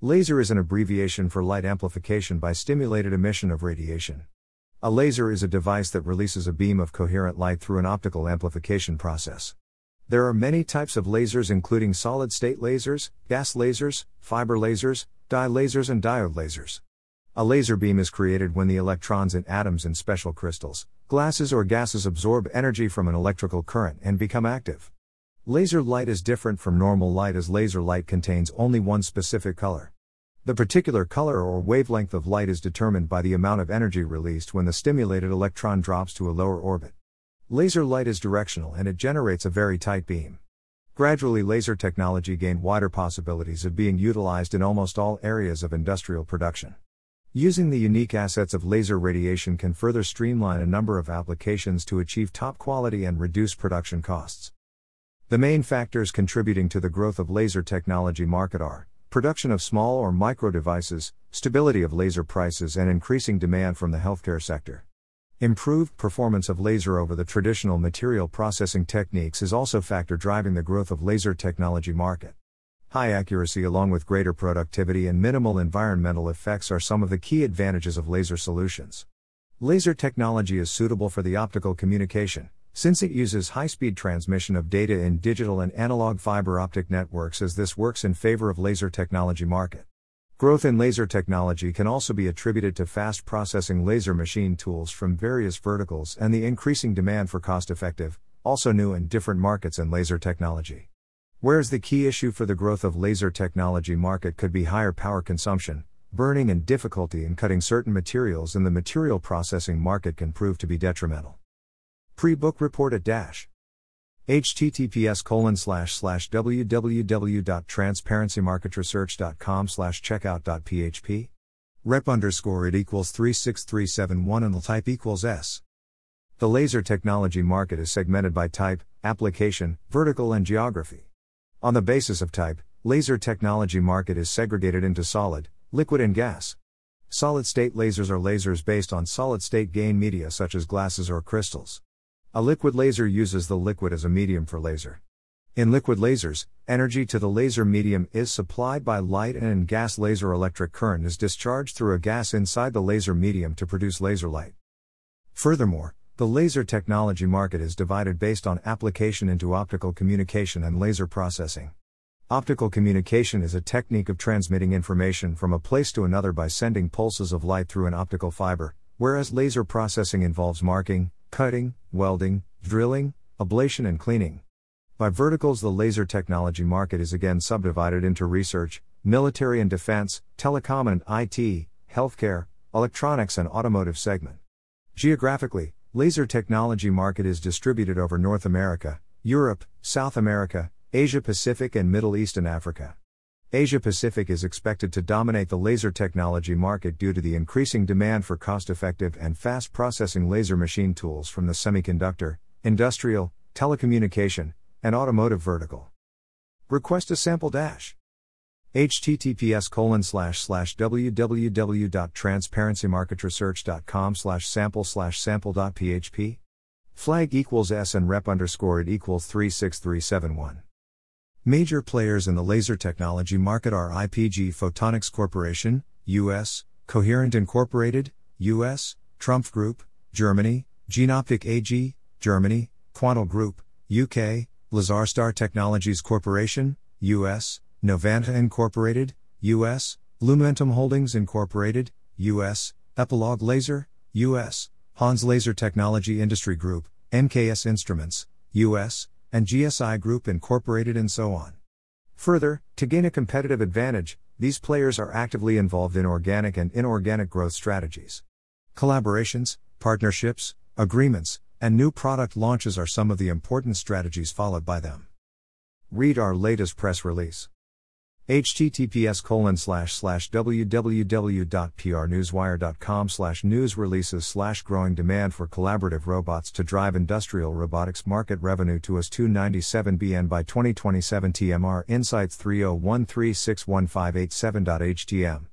Laser is an abbreviation for light amplification by stimulated emission of radiation. A laser is a device that releases a beam of coherent light through an optical amplification process. There are many types of lasers, including solid state lasers, gas lasers, fiber lasers, dye lasers, and diode lasers. A laser beam is created when the electrons in atoms in special crystals, glasses, or gases absorb energy from an electrical current and become active. Laser light is different from normal light as laser light contains only one specific color. The particular color or wavelength of light is determined by the amount of energy released when the stimulated electron drops to a lower orbit. Laser light is directional and it generates a very tight beam. Gradually, laser technology gained wider possibilities of being utilized in almost all areas of industrial production. Using the unique assets of laser radiation can further streamline a number of applications to achieve top quality and reduce production costs. The main factors contributing to the growth of laser technology market are production of small or micro devices, stability of laser prices, and increasing demand from the healthcare sector. Improved performance of laser over the traditional material processing techniques is also factor driving the growth of laser technology market. High accuracy along with greater productivity and minimal environmental effects are some of the key advantages of laser solutions. Laser technology is suitable for the optical communication, since it uses high speed transmission of data in digital and analog fiber optic networks, as this works in favor of laser technology market. Growth in laser technology can also be attributed to fast processing laser machine tools from various verticals and the increasing demand for cost effective, also new and different markets in laser technology. Whereas the key issue for the growth of laser technology market could be higher power consumption, burning and difficulty in cutting certain materials in the material processing market can prove to be detrimental. Pre-book report at dash. Https colon slash slash www.transparencymarketresearch.com slash checkout.php rep underscore it equals 36371 and the type equals s. The laser technology market is segmented by type application vertical and geography. On the basis of type laser technology market is segregated into solid liquid and gas. Solid state lasers are lasers based on solid state gain media such as glasses or crystals a liquid laser uses the liquid as a medium for laser. In liquid lasers, energy to the laser medium is supplied by light and in gas laser electric current is discharged through a gas inside the laser medium to produce laser light. Furthermore, the laser technology market is divided based on application into optical communication and laser processing. Optical communication is a technique of transmitting information from a place to another by sending pulses of light through an optical fiber, whereas laser processing involves marking, cutting, welding, drilling, ablation, and cleaning. By verticals, the laser technology market is again subdivided into research, military and defense, telecom and IT, healthcare, electronics, and automotive segment. Geographically, laser technology market is distributed over North America, Europe, South America, Asia Pacific, and Middle East and Africa. Asia Pacific is expected to dominate the laser technology market due to the increasing demand for cost effective and fast processing laser machine tools from the semiconductor, industrial, telecommunication, and automotive vertical. Request a sample dash. https colon slash slash www.transparencymarketresearch.com slash sample slash sample.php flag equals s and rep underscore it equals 36371 Major players in the laser technology market are IPG Photonics Corporation, US, Coherent Incorporated, US, Trumpf Group, Germany, Jenoptik AG, Germany, Quantel Group, UK, LaserStar Technologies Corporation, US, Novanta Incorporated, US, Lumentum Holdings Incorporated, US, Epilog Laser, US, Hans Laser Technology Industry Group, MKS Instruments, US, and GSI Group Incorporated and so on. Further, to gain a competitive advantage, these players are actively involved in organic and inorganic growth strategies. Collaborations, partnerships, agreements, and new product launches are some of the important strategies followed by them. Read our latest press release https colon slash slash www.prnewswire.com slash news releases slash growing demand for collaborative robots to drive industrial robotics market revenue to us 297 bn by 2027 tmr insights 301361587.htm